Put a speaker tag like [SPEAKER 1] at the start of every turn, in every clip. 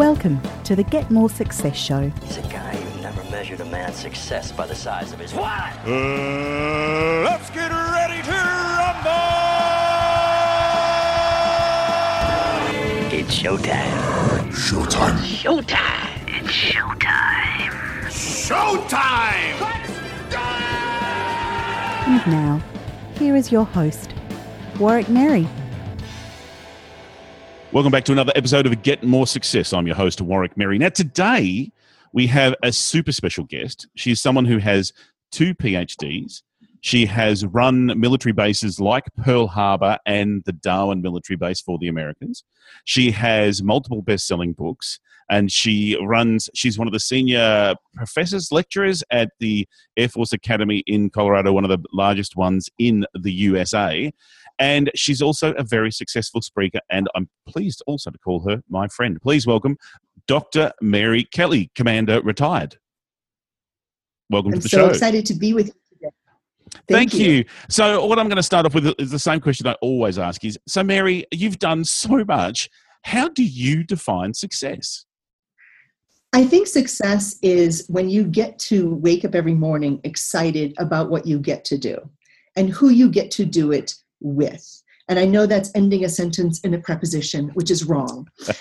[SPEAKER 1] Welcome to the Get More Success Show.
[SPEAKER 2] He's a guy who never measured a man's success by the size of his what?
[SPEAKER 3] Uh, let's get ready to rumble!
[SPEAKER 2] It's showtime.
[SPEAKER 4] Showtime.
[SPEAKER 2] Showtime. It's showtime.
[SPEAKER 3] Showtime!
[SPEAKER 1] And now, here is your host, Warwick Merry.
[SPEAKER 5] Welcome back to another episode of Get More Success. I'm your host, Warwick Merry. Now, today we have a super special guest. She's someone who has two PhDs. She has run military bases like Pearl Harbor and the Darwin military base for the Americans. She has multiple best selling books and she runs, she's one of the senior professors, lecturers at the Air Force Academy in Colorado, one of the largest ones in the USA. And she's also a very successful speaker, and I'm pleased also to call her my friend. Please welcome Dr. Mary Kelly, Commander Retired. Welcome
[SPEAKER 6] I'm
[SPEAKER 5] to the show.
[SPEAKER 6] so excited to be with you today.
[SPEAKER 5] Thank, you. So, what I'm going to start off with is the same question I always ask: is so, Mary, you've done so much. How do you define success?
[SPEAKER 6] I think success is when you get to wake up every morning excited about what you get to do and who you get to do it with. And I know that's ending a sentence in a preposition, which is wrong.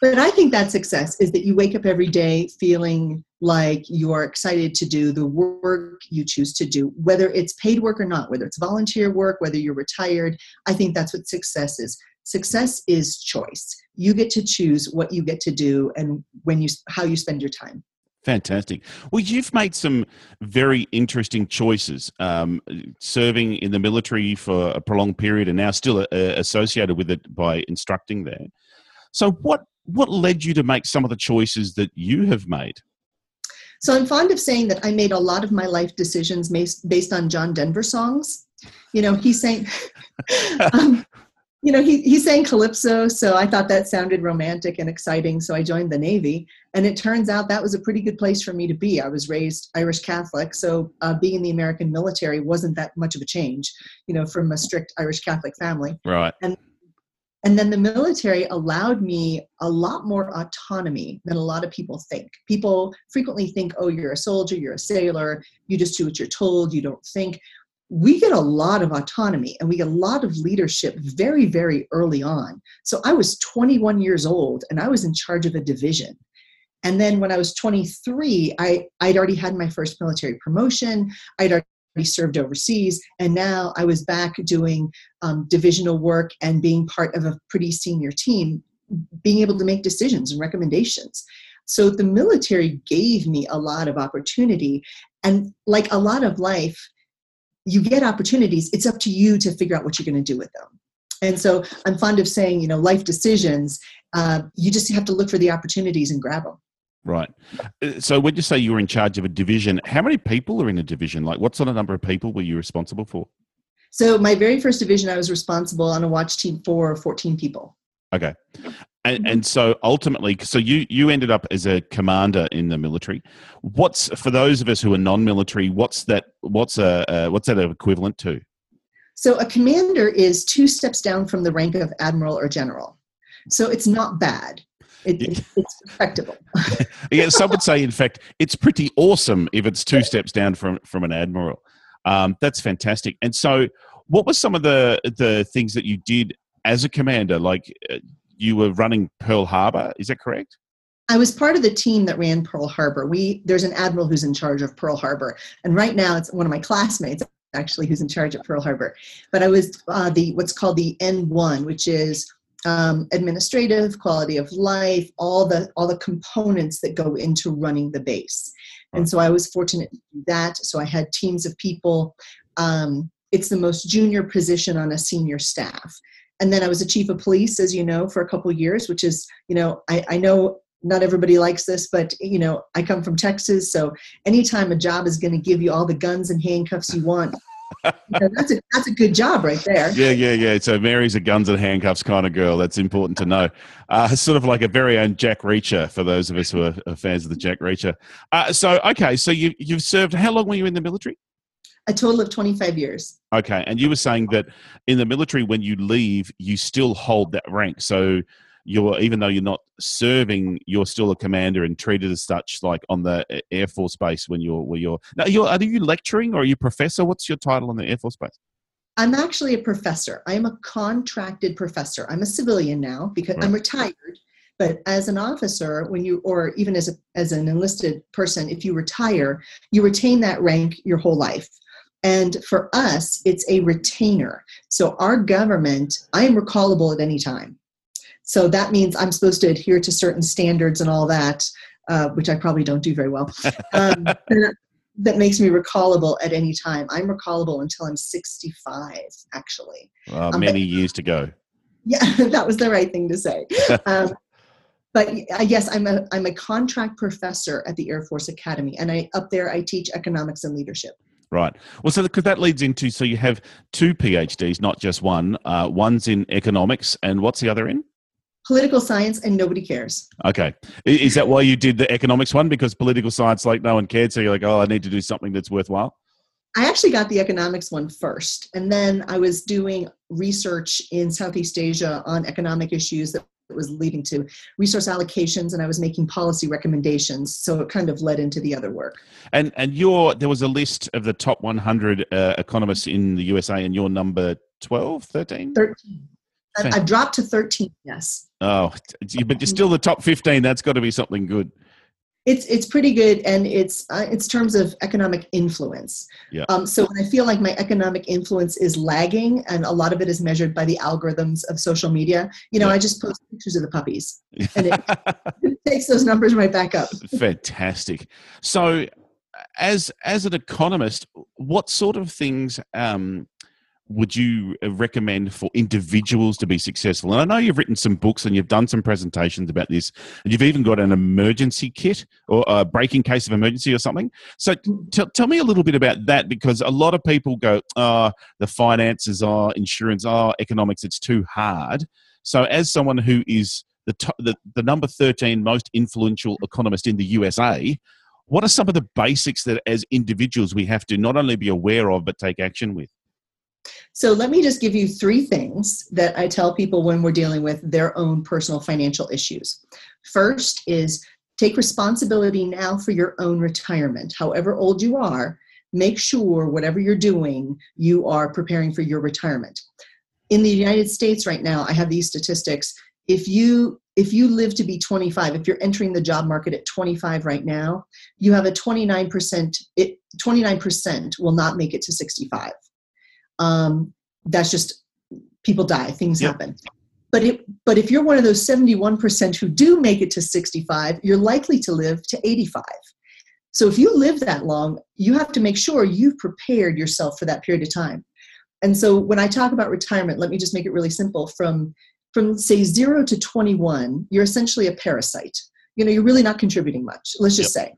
[SPEAKER 6] but I think that success is that you wake up every day feeling like you are excited to do the work you choose to do, whether it's paid work or not, whether it's volunteer work, whether you're retired. I think that's what success is. Success is choice. You get to choose what you get to do and when you how you spend your time.
[SPEAKER 5] Fantastic. Well, you've made some very interesting choices, um, serving in the military for a prolonged period, and now still uh, associated with it by instructing there. So, what what led you to make some of the choices that you have made?
[SPEAKER 6] So I'm fond of saying that I made a lot of my life decisions based on John Denver songs. You know, he's saying. um, you know, he, he sang Calypso, so I thought that sounded romantic and exciting, so I joined the Navy. And it turns out that was a pretty good place for me to be. I was raised Irish Catholic, so uh, being in the American military wasn't that much of a change, you know, from a strict Irish Catholic family.
[SPEAKER 5] Right.
[SPEAKER 6] And and then the military allowed me a lot more autonomy than a lot of people think. People frequently think, oh, you're a soldier, you're a sailor, you just do what you're told, you don't think we get a lot of autonomy and we get a lot of leadership very, very early on. So I was 21 years old and I was in charge of a division. And then when I was 23, I, I'd already had my first military promotion. I'd already served overseas. And now I was back doing um, divisional work and being part of a pretty senior team, being able to make decisions and recommendations. So the military gave me a lot of opportunity. And like a lot of life, you get opportunities it's up to you to figure out what you're going to do with them and so i'm fond of saying you know life decisions uh, you just have to look for the opportunities and grab them
[SPEAKER 5] Right. Uh, So, when you say you were in charge of a division, how many people are in a division? Like, what sort of number of people were you responsible for?
[SPEAKER 6] so my very first division i was responsible on a watch team for 14 people
[SPEAKER 5] Okay. And, and so ultimately, so you you ended up as a commander in the military. What's for those of us who are non-military? What's that? What's a uh, what's that equivalent to?
[SPEAKER 6] so a commander is two steps down from the rank of admiral or general so it's not bad it, it, it's respectable
[SPEAKER 5] Yeah, some would say, in fact, it's pretty awesome if it's two steps down from from an admiral. Um, that's fantastic. And so, what were some of the the things that you did as a commander? Like uh, you were running Pearl Harbor, is that correct?
[SPEAKER 6] I was part of the team that ran Pearl Harbor. We there's an admiral who's in charge of Pearl Harbor, and right now it's one of my classmates actually who's in charge of Pearl Harbor. But I was uh, the what's called the N1, which is um, administrative, quality of life, all the all the components that go into running the base. And so I was fortunate to do that. So I had teams of people. Um, it's the most junior position on a senior staff. And then I was a chief of police, as you know, for a couple years, which is, you know, I, I know not everybody likes this, but you know, I come from Texas, so anytime a job is going to give you all the guns and handcuffs you want, you know, that's a that's a good job right there.
[SPEAKER 5] Yeah, yeah, yeah. So Mary's a guns and handcuffs kind of girl. That's important to know. Uh, sort of like a very own Jack Reacher for those of us who are, are fans of the Jack Reacher. Uh, so, okay, so you, you've served. How long were you in the military?
[SPEAKER 6] A total of 25 years.
[SPEAKER 5] Okay, and you were saying that in the military, when you leave, you still hold that rank. So you're even though you're not serving, you're still a commander and treated as such, like on the Air Force base when you're where you're. Now, you're are you lecturing or are you professor? What's your title on the Air Force base?
[SPEAKER 6] I'm actually a professor. I am a contracted professor. I'm a civilian now because I'm retired. But as an officer, when you, or even as a, as an enlisted person, if you retire, you retain that rank your whole life. And for us, it's a retainer. So our government, I am recallable at any time. So that means I'm supposed to adhere to certain standards and all that, uh, which I probably don't do very well. Um, that makes me recallable at any time. I'm recallable until I'm 65, actually.
[SPEAKER 5] Well,
[SPEAKER 6] Um,
[SPEAKER 5] many years to go.
[SPEAKER 6] Yeah, that was the right thing to say. Um, but uh, yes, I'm a I'm a contract professor at the Air Force Academy, and I up there I teach economics and leadership.
[SPEAKER 5] Right. Well, so because that leads into so you have two PhDs, not just one. Uh, one's in economics, and what's the other in?
[SPEAKER 6] Political science, and nobody cares.
[SPEAKER 5] Okay. Is that why you did the economics one? Because political science, like no one cared, so you're like, oh, I need to do something that's worthwhile.
[SPEAKER 6] I actually got the economics one first, and then I was doing research in Southeast Asia on economic issues that was leading to resource allocations, and I was making policy recommendations. So it kind of led into the other work.
[SPEAKER 5] And and your there was a list of the top 100 uh, economists in the USA, and you're number 12, 13?
[SPEAKER 6] 13. I- I've dropped to 13, yes.
[SPEAKER 5] Oh, but you're still the top 15. That's got to be something good.
[SPEAKER 6] It's it's pretty good, and it's uh, it's terms of economic influence.
[SPEAKER 5] Yeah.
[SPEAKER 6] Um, so when I feel like my economic influence is lagging, and a lot of it is measured by the algorithms of social media, you know,
[SPEAKER 5] Yeah.
[SPEAKER 6] I just post pictures of the puppies, and it, it takes those numbers right back up.
[SPEAKER 5] Fantastic. So, as as an economist, what sort of things um, would you uh, recommend for individuals to be successful? And I know you've written some books and you've done some presentations about this, and you've even got an emergency kit or a breaking case of emergency or something. So, t- tell me a little bit about that because a lot of people go, "Ah, the finances are insurance, are economics. It's too hard." So, as someone who is the, to- the the number thirteen most influential economist in the USA, what are some of the basics that, as individuals, we have to not only be aware of but take action with?
[SPEAKER 6] So let me just give you three things that I tell people when we're dealing with their own personal financial issues. First is take responsibility now for your own retirement. However old you are, make sure whatever you're doing, you are preparing for your retirement. In the United States right now, I have these statistics. If you if you live to be 25, if you're entering the job market at 25 right now, you have a 29% it 29% will not make it to 65 um, that's just people die things
[SPEAKER 5] Yep.
[SPEAKER 6] happen. But it, but if you're one of those 71% who do make it to 65 you're likely to live to 85 so if you live that long you have to make sure you've prepared yourself for that period of time. And so when i talk about retirement let me just make it really simple. From from say 0 to 21 you're essentially a parasite. You know you're really not contributing much let's just say.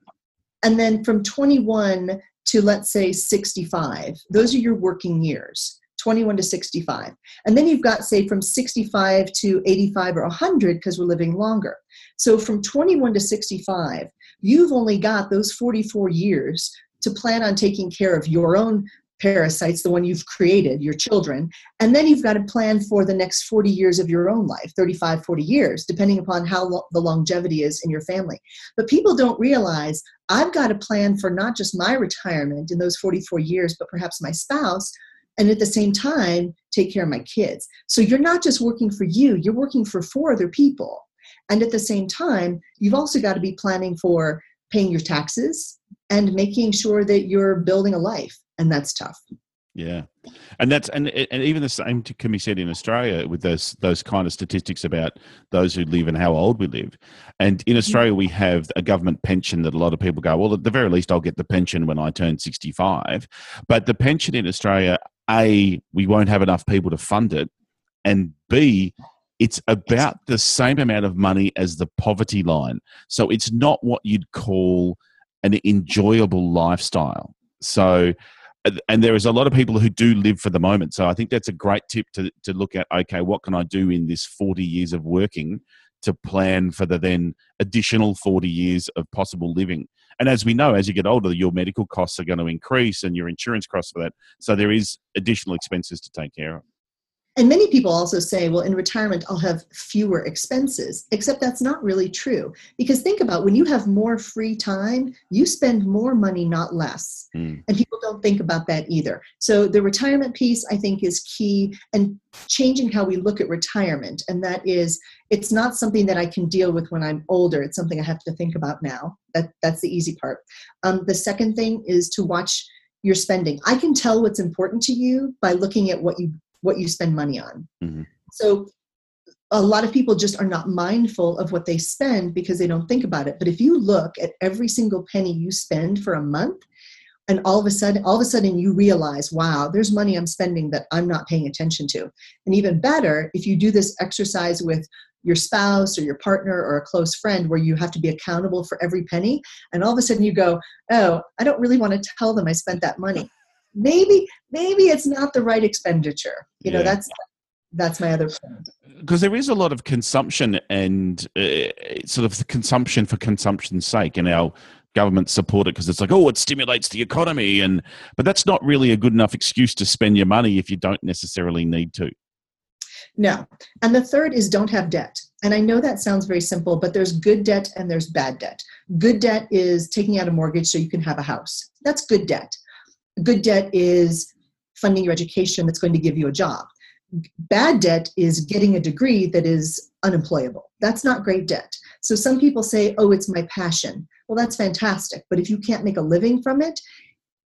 [SPEAKER 6] And then from 21 to let's say 65 those are your working years 21 to 65 and then you've got say from 65 to 85 or 100 because we're living longer. So from 21 to 65 you've only got those 44 years to plan on taking care of your own parasites the one you've created your children and then you've got to plan for the next 40 years of your own life 35 40 years depending upon how lo- the longevity is in your family but people don't realize I've got to plan for not just my retirement in those 44 years, but perhaps my spouse, and at the same time, take care of my kids. So you're not just working for you, you're working for four other people. And at the same time, you've also got to be planning for paying your taxes and making sure that you're building a life. And that's tough.
[SPEAKER 5] Yeah, and that's and and even the same can be said in Australia with those those kind of statistics about those who live and how old we live. And in mm-hmm. Australia, we have a government pension that a lot of people go, well, at the very least, I'll get the pension when I turn sixty five. But the pension in Australia, a we won't have enough people to fund it, and b it's about the same amount of money as the poverty line. So it's not what you'd call an enjoyable lifestyle. So and- there is a lot of people who do live for the moment. So I think that's a great tip to, to look at. Okay, what can I do in this 40 years of working to plan for the then additional 40 years of possible living? And as we know, as you get older, your medical costs are going to increase and your insurance costs for that. So there is additional expenses to take care of.
[SPEAKER 6] And many people also say, well, in retirement, I'll have fewer expenses, except that's not really true. Because think about when you have more free time, you spend more money, not less.
[SPEAKER 5] Mm.
[SPEAKER 6] And people don't think about that either. So the retirement piece, I think, is key and changing how we look at retirement. And that is, it's not something that I can deal with when I'm older. It's something I have to think about now. That, that's the easy part. Um, the second thing is to watch your spending. I can tell what's important to you by looking at what you what you spend money on.
[SPEAKER 5] Mhm.
[SPEAKER 6] So a lot of people just are not mindful of what they spend because they don't think about it. But if you look at every single penny you spend for a month, and all of a sudden, all of a sudden you realize, wow, there's money I'm spending that I'm not paying attention to. And even better, if you do this exercise with your spouse or your partner or a close friend where you have to be accountable for every penny, and all of a sudden you go, oh, I don't really want to tell them I spent that money. Maybe, maybe it's not the right expenditure. You know,
[SPEAKER 5] Yeah.
[SPEAKER 6] that's that's my other point.
[SPEAKER 5] because there is a lot of consumption and uh, sort of the consumption for consumption's sake, and our government support it because it's like, oh, it stimulates the economy, and but that's not really a good enough excuse to spend your money if you don't necessarily need to.
[SPEAKER 6] No. And the third is don't have debt. And I know that sounds very simple, but there's good debt and there's bad debt. Good debt is taking out a mortgage so you can have a house. That's good debt. Good debt is funding your education that's going to give you a job. Bad debt is getting a degree that is unemployable. That's not great debt. So some people say, oh, it's my passion. Well, that's fantastic. But if you can't make a living from it,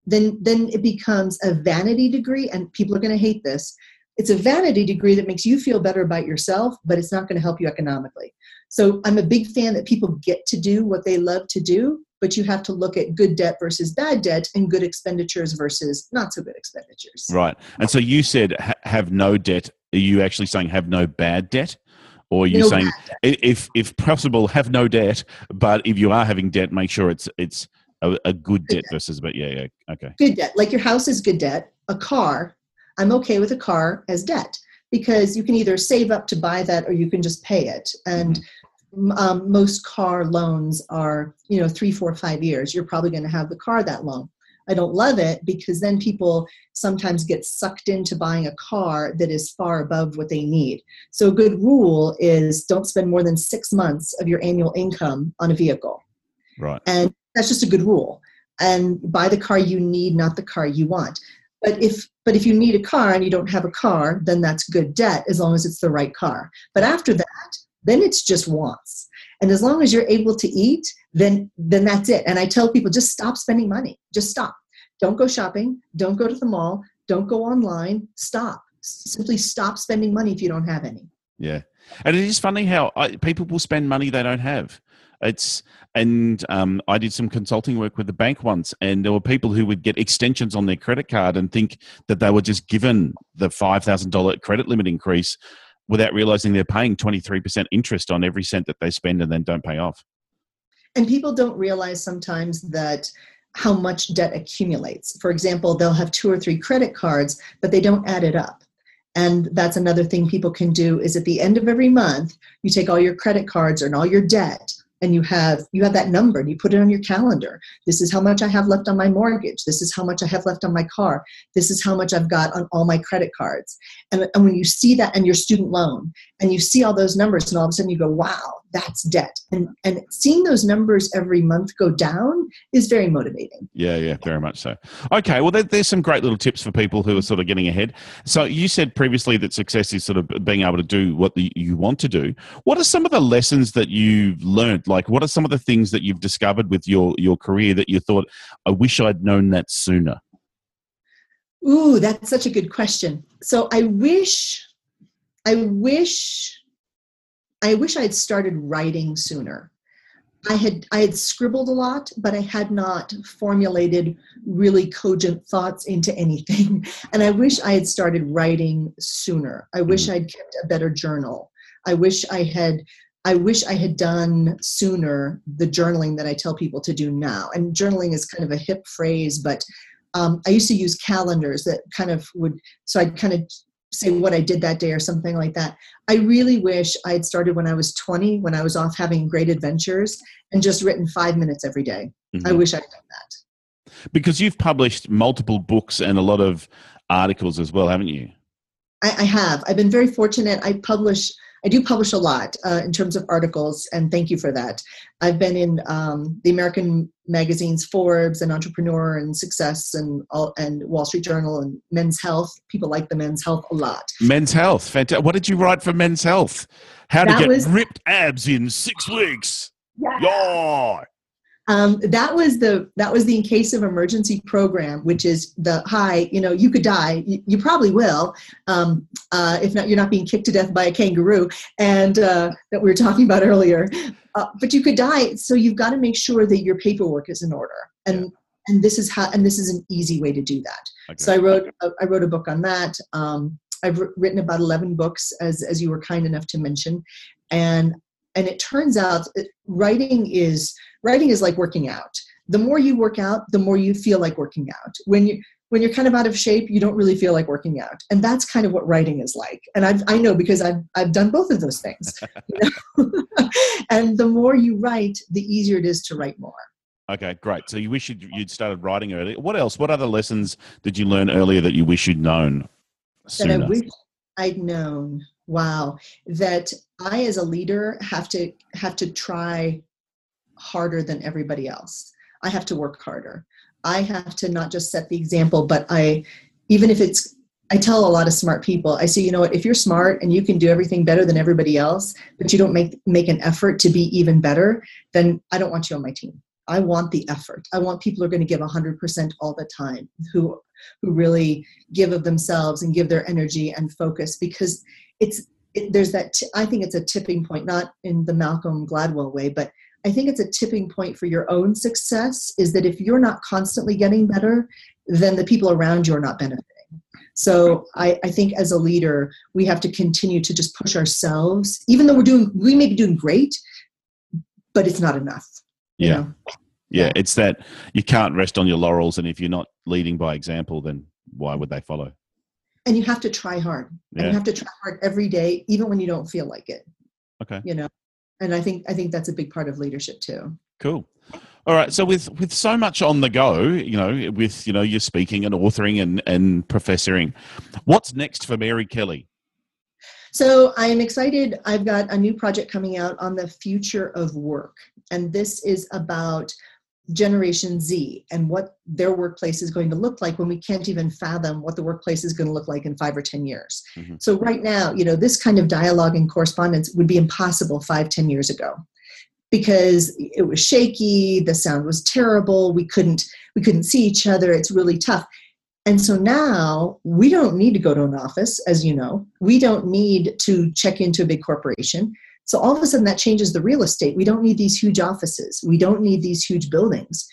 [SPEAKER 6] then, then it becomes a vanity degree, and people are going to hate this it's a vanity degree that makes you feel better about yourself, but it's not going to help you economically. So I'm a big fan that people get to do what they love to do, but you have to look at good debt versus bad debt and good expenditures versus not so good expenditures.
[SPEAKER 5] Right. And so you said ha- have no debt. Are you actually saying have no bad debt? Or are you
[SPEAKER 6] No
[SPEAKER 5] saying
[SPEAKER 6] debt.
[SPEAKER 5] if if possible have no debt, but if you are having debt, make sure it's it's a, a good debt versus but yeah, yeah. Okay.
[SPEAKER 6] Good debt, like your house is good debt. A car, I'm okay with a car as debt because you can either save up to buy that or you can just pay it. And um, most car loans are, you know, three, four, five years. You're probably going to have the car that long. I don't love it because then people sometimes get sucked into buying a car that is far above what they need. So, a good rule is don't spend more than six months of your annual income on a vehicle.
[SPEAKER 5] Right.
[SPEAKER 6] And that's just a good rule. And buy the car you need, not the car you want. But if but if you need a car and you don't have a car, then that's good debt as long as it's the right car. But after that, then it's just wants. And as long as you're able to eat, then then that's it. And I tell people just stop spending money. Just stop. Don't go shopping. Don't go to the mall. Don't go online. Stop. Simply stop spending money if you don't have any.
[SPEAKER 5] Yeah, and it is funny how I, people will spend money they don't have. It's and um, I did some consulting work with the bank once, and there were people who would get extensions on their credit card and think that they were just given the five thousand dollar credit limit increase without realizing they're paying twenty three percent interest on every cent that they spend and then don't pay off.
[SPEAKER 6] And people don't realize sometimes that how much debt accumulates. For example, they'll have two or three credit cards, but they don't add it up. And that's another thing people can do is at the end of every month, you take all your credit cards and all your debt and you have you have that number and you put it on your calendar. This is how much I have left on my mortgage. This is how much I have left on my car. This is how much I've got on all my credit cards. And, and when you see that and your student loan and you see all those numbers and all of a sudden you go, wow, that's debt. And and seeing those numbers every month go down is very motivating.
[SPEAKER 5] Yeah, yeah, very much so. Okay, well, there, there's some great little tips for people who are sort of getting ahead. So, you said previously that success is sort of being able to do what the, you want to do. What are some of the lessons that you've learned? Like, what are some of the things that you've discovered with your your career that you thought, I wish I'd known that sooner?
[SPEAKER 6] Ooh, that's such a good question. So I wish, I wish, I wish I had started writing sooner. I had I had scribbled a lot, but I had not formulated really cogent thoughts into anything. And I wish I had started writing sooner. I wish I'd kept a better journal. I wish I had I wish I had done sooner the journaling that I tell people to do now. And journaling is kind of a hip phrase, but um, I used to use calendars that kind of would, so I'd kind of say what I did that day or something like that. I really wish I had started when I was 20, when I was off having great adventures, and just written five minutes every day. I
[SPEAKER 5] Mhm.
[SPEAKER 6] wish I'd done that.
[SPEAKER 5] Because you've published multiple books and a lot of articles as well, haven't you?
[SPEAKER 6] I, I have. I've been very fortunate. I publish. I do publish a lot uh, in terms of articles, and thank you for that. I've been in um, the American magazines Forbes and Entrepreneur and Success and all, and Wall Street Journal and Men's Health. People like the Men's Health a lot.
[SPEAKER 5] Men's Health, fantastic. What did you write for Men's Health? How to
[SPEAKER 6] That
[SPEAKER 5] get
[SPEAKER 6] was-
[SPEAKER 5] ripped abs in six weeks. Yeah.
[SPEAKER 6] Um, that was the that was the in case of emergency program, which is the hi. You know, you could die. You, you probably will, um, uh, if not, you're not being kicked to death by a kangaroo, and uh, that we were talking about earlier. Uh, but you could die, so you've got to make sure that your paperwork is in order, and and this is how and this is an easy way to do that.
[SPEAKER 5] Okay.
[SPEAKER 6] So I wrote uh, I wrote a book on that. Um, I've written about eleven books, as as you were kind enough to mention, and and it turns out uh, writing is writing is like working out. The more you work out, the more you feel like working out. When you when you're kind of out of shape, you don't really feel like working out, and that's kind of what writing is like. And I I know because I've I've done both of those things. you know? and the more you write, the easier it is to write more.
[SPEAKER 5] Okay, great. So you wish you'd, you'd started writing earlier. What else? What other lessons did you learn earlier that you wish you'd known sooner? that?
[SPEAKER 6] I wish I'd known. Wow, that I as a leader have to have to try harder than everybody else. I have to work harder. I have to not just set the example, but I, even if it's, I tell a lot of smart people, I say, you know what, if you're smart and you can do everything better than everybody else, but you don't make make an effort to be even better, then I don't want you on my team. I want the effort. I want people who are going to give 100% all the time, who who really give of themselves and give their energy and focus because it's it, there's that t- I think it's a tipping point not in the Malcolm Gladwell way but I think it's a tipping point for your own success is that if you're not constantly getting better then the people around you are not benefiting so I, I think as a leader we have to continue to just push ourselves even though we're doing we may be doing great but it's not enough
[SPEAKER 5] Yeah.
[SPEAKER 6] know?
[SPEAKER 5] yeah,
[SPEAKER 6] Yeah.
[SPEAKER 5] it's that you can't rest on your laurels, and if you're not leading by example, then why would they follow?
[SPEAKER 6] And you have to try hard. And you have to try hard every day even when you don't feel like it.
[SPEAKER 5] Okay,
[SPEAKER 6] you know? And i think i think that's a big part of leadership too.
[SPEAKER 5] Cool. All right. So with with so much on the go, you know, with you know, you're speaking and authoring and and professoring, what's next for Mary Kelly?
[SPEAKER 6] so i'm excited. I've got a new project coming out on the future of work. And this is about generation z and what their workplace is going to look like when we can't even fathom what the workplace is going to look like in five or ten years.
[SPEAKER 5] Mhm.
[SPEAKER 6] so right now you know this kind of dialogue and correspondence would be impossible five ten years ago because it was shaky the sound was terrible we couldn't we couldn't see each other it's really tough. And so now we don't need to go to an office as you know. We don't need to check into a big corporation so all of a sudden that changes the real estate. We don't need these huge offices. We don't need these huge buildings.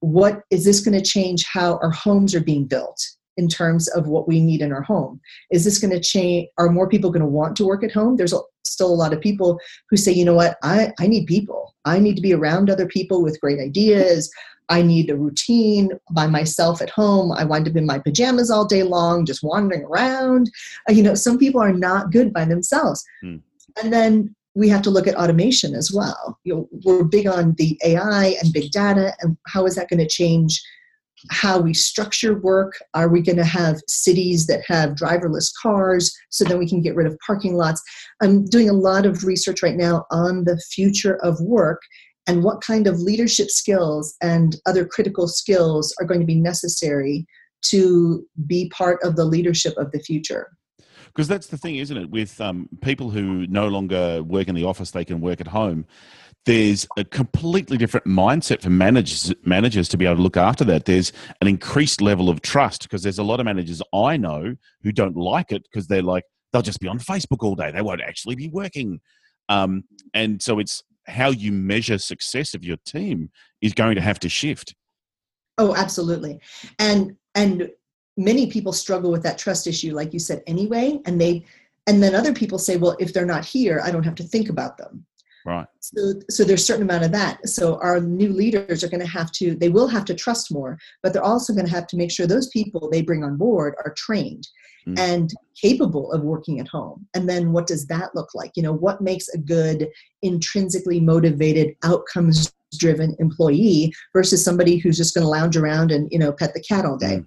[SPEAKER 6] What is this going to change how our homes are being built in terms of what we need in our home? Is this going to change are more people going to want to work at home? There's still a lot of people who say you know what? I, I need people. I need to be around other people with great ideas. I need a routine by myself at home. I wind up in my pajamas all day long just wandering around. Uh, you know some people are not good by themselves.
[SPEAKER 5] Hmm.
[SPEAKER 6] and then we have to look at automation as well you know, we're big on the ai and big data and how is that going to change how we structure work. Are we going to have cities that have driverless cars so then we can get rid of parking lots? I'm doing a lot of research right now on the future of work and what kind of leadership skills and other critical skills are going to be necessary to be part of the leadership of the future.
[SPEAKER 5] Because that's the thing, isn't it? With um, people who no longer work in the office, they can work at home. There's a completely different mindset for managers managers to be able to look after that. There's an increased level of trust because there's a lot of managers I know who don't like it because they're like they'll just be on Facebook all day. They won't actually be working, um, and so it's how you measure success of your team is going to have to shift.
[SPEAKER 6] Oh, absolutely. And and many people struggle with that trust issue like you said anyway and they and then other people say well if they're not here I don't have to think about them.
[SPEAKER 5] Right.
[SPEAKER 6] So so there's a certain amount of that. So our new leaders are going to have to they will have to trust more, but they're also going to have to make sure those people they bring on board are trained
[SPEAKER 5] Mm.
[SPEAKER 6] and capable of working at home. And then what does that look like? You know, what makes a good intrinsically motivated outcomes driven employee versus somebody who's just going to lounge around and you know pet the cat all day.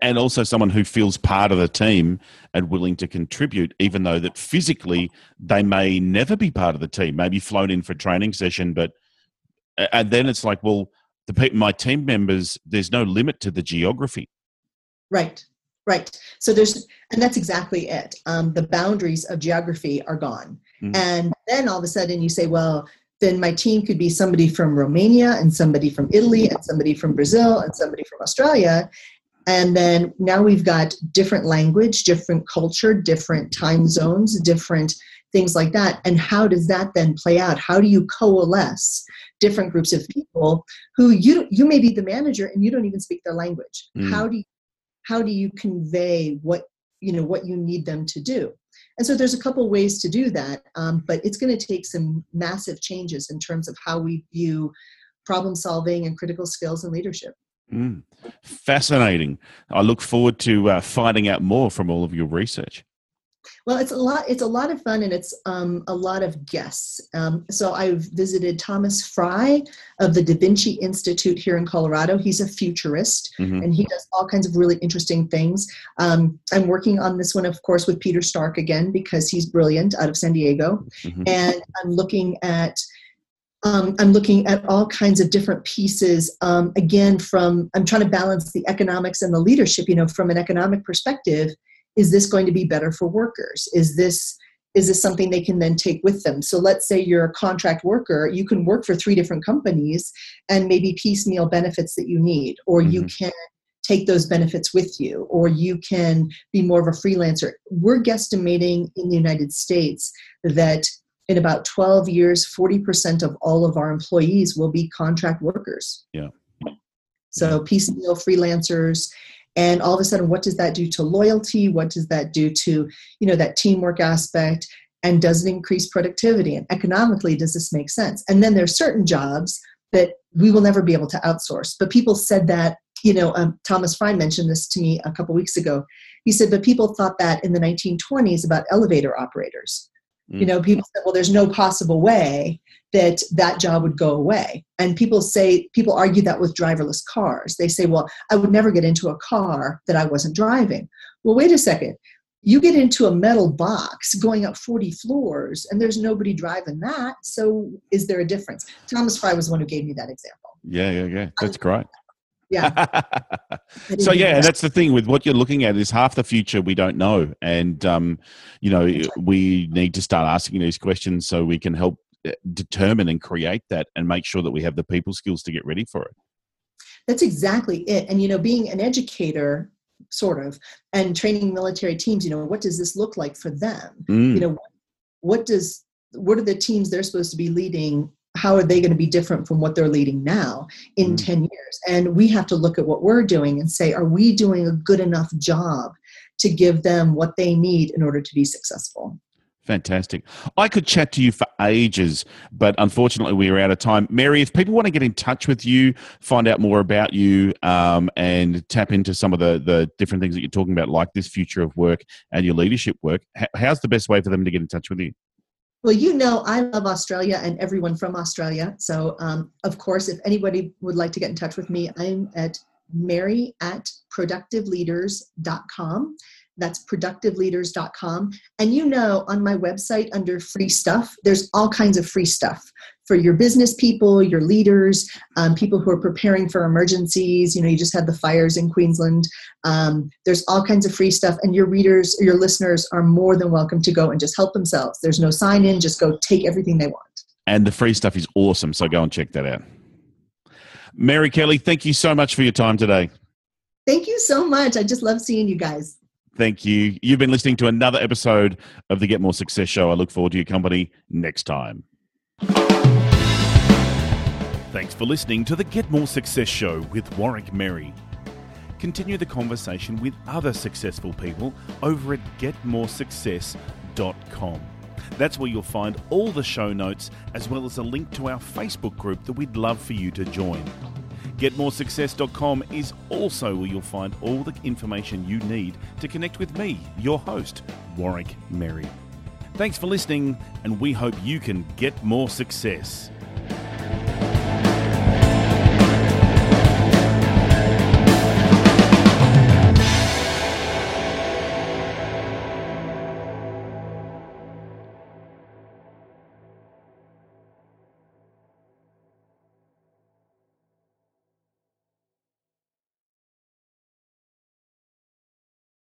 [SPEAKER 5] And also someone who feels part of the team and willing to contribute, even though that physically they may never be part of the team, maybe flown in for a training session, but and then it's like, well, the people, my team members, there's no limit to the geography.
[SPEAKER 6] right right. So there's and that's exactly it. Um, the boundaries of geography are gone.
[SPEAKER 5] Mhm.
[SPEAKER 6] and then all of a sudden you say well then my team could be somebody from romania and somebody from italy and somebody from brazil and somebody from australia. And then now we've got different language different culture different time zones different things like that. And how does that then play out? How do you coalesce different groups of people who you you may be the manager and you don't even speak their language?
[SPEAKER 5] Mm.
[SPEAKER 6] how do you how do you convey what you know what you need them to do and so there's a couple ways to do that um, but it's going to take some massive changes in terms of how we view problem solving and critical skills and leadership
[SPEAKER 5] Mm. Fascinating. I look forward to uh, finding out more from all of your research.
[SPEAKER 6] Well, it's a lot. It's a lot of fun, and it's um, a lot of guests. Um, so I've visited Thomas Frey of the Da Vinci Institute here in Colorado. He's a futurist,
[SPEAKER 5] Mhm.
[SPEAKER 6] and he does all kinds of really interesting things. Um, I'm working on this one, of course, with Peter Stark again because he's brilliant out of San Diego,
[SPEAKER 5] Mhm.
[SPEAKER 6] and I'm looking at. Um, I'm looking at all kinds of different pieces. Um, again, from I'm trying to balance the economics and the leadership. You know, from an economic perspective, is this going to be better for workers? Is this is this something they can then take with them? So let's say you're a contract worker you can work for three different companies and maybe piecemeal benefits that you need or you mm-hmm. can take those benefits with you or you can be more of a freelancer. We're guesstimating in the united states that in about 12 years 40% of all of our employees will be contract workers.
[SPEAKER 5] Yeah.
[SPEAKER 6] so mm-hmm. piecemeal freelancers and all of a sudden what does that do to loyalty? What does that do to you know that teamwork aspect? And does it increase productivity? And economically does this make sense? And then there's certain jobs that we will never be able to outsource. But people said that you know um, thomas frey mentioned this to me a couple weeks ago. He said but people thought that in the 1920s about elevator operators you
[SPEAKER 5] Mm.
[SPEAKER 6] know people said well there's no possible way that that job would go away. And people say people argue that with driverless cars. They say well i would never get into a car that i wasn't driving. Well wait a second. You get into a metal box going up 40 floors and there's nobody driving that. So is there a difference? Thomas frey was the one who gave me that example.
[SPEAKER 5] Yeah, yeah, yeah. That's great.
[SPEAKER 6] Yeah
[SPEAKER 5] so yeah, and
[SPEAKER 6] that.
[SPEAKER 5] that's the thing with what you're looking at is half the future we don't know, and um, you know we need to start asking these questions so we can help uh, determine and create that and make sure that we have the people skills to get ready for it.
[SPEAKER 6] That's exactly it. And you know, being an educator, sort of, and training military teams, you know, what does this look like for them?
[SPEAKER 5] Mm.
[SPEAKER 6] You know, what does what are the teams they're supposed to be leading? How are they going to be different from what they're leading now in
[SPEAKER 5] Mm.
[SPEAKER 6] 10 years? And we have to look at what we're doing and say, are we doing a good enough job to give them what they need in order to be successful?
[SPEAKER 5] Fantastic. I could chat to you for ages, but unfortunately, we are out of time. Mary, if people want to get in touch with you, find out more about you, um, and tap into some of the, the different things that you're talking about, like this future of work and your leadership work, how's the best way for them to get in touch with you?
[SPEAKER 6] Well, you know, I love Australia and everyone from Australia. So, um, of course, if anybody would like to get in touch with me, I'm at mary at productiveleaders.com. That's productiveleaders.com. And you know, on my website under free stuff, there's all kinds of free stuff for your business people, your leaders, um, people who are preparing for emergencies. You know, you just had the fires in Queensland. Um, there's all kinds of free stuff, and your readers, your listeners are more than welcome to go and just help themselves. There's no sign in, just go take everything they want.
[SPEAKER 5] And the free stuff is awesome, so go and check that out. Mary Kelly, thank you so much for your time today.
[SPEAKER 6] Thank you so much. I just love seeing you guys.
[SPEAKER 5] Thank you. You've been listening to another episode of the Get More Success Show. I look forward to your company next time. Thanks for listening to the Get More Success Show with Warwick Merry. Continue the conversation with other successful people over at getmoresuccess.com. That's where you'll find all the show notes as well as a link to our Facebook group that we'd love for you to join. GetMoreSuccess.com is also where you'll find all the information you need to connect with me, your host, Warwick Merry. Thanks for listening, and we hope you can get more success.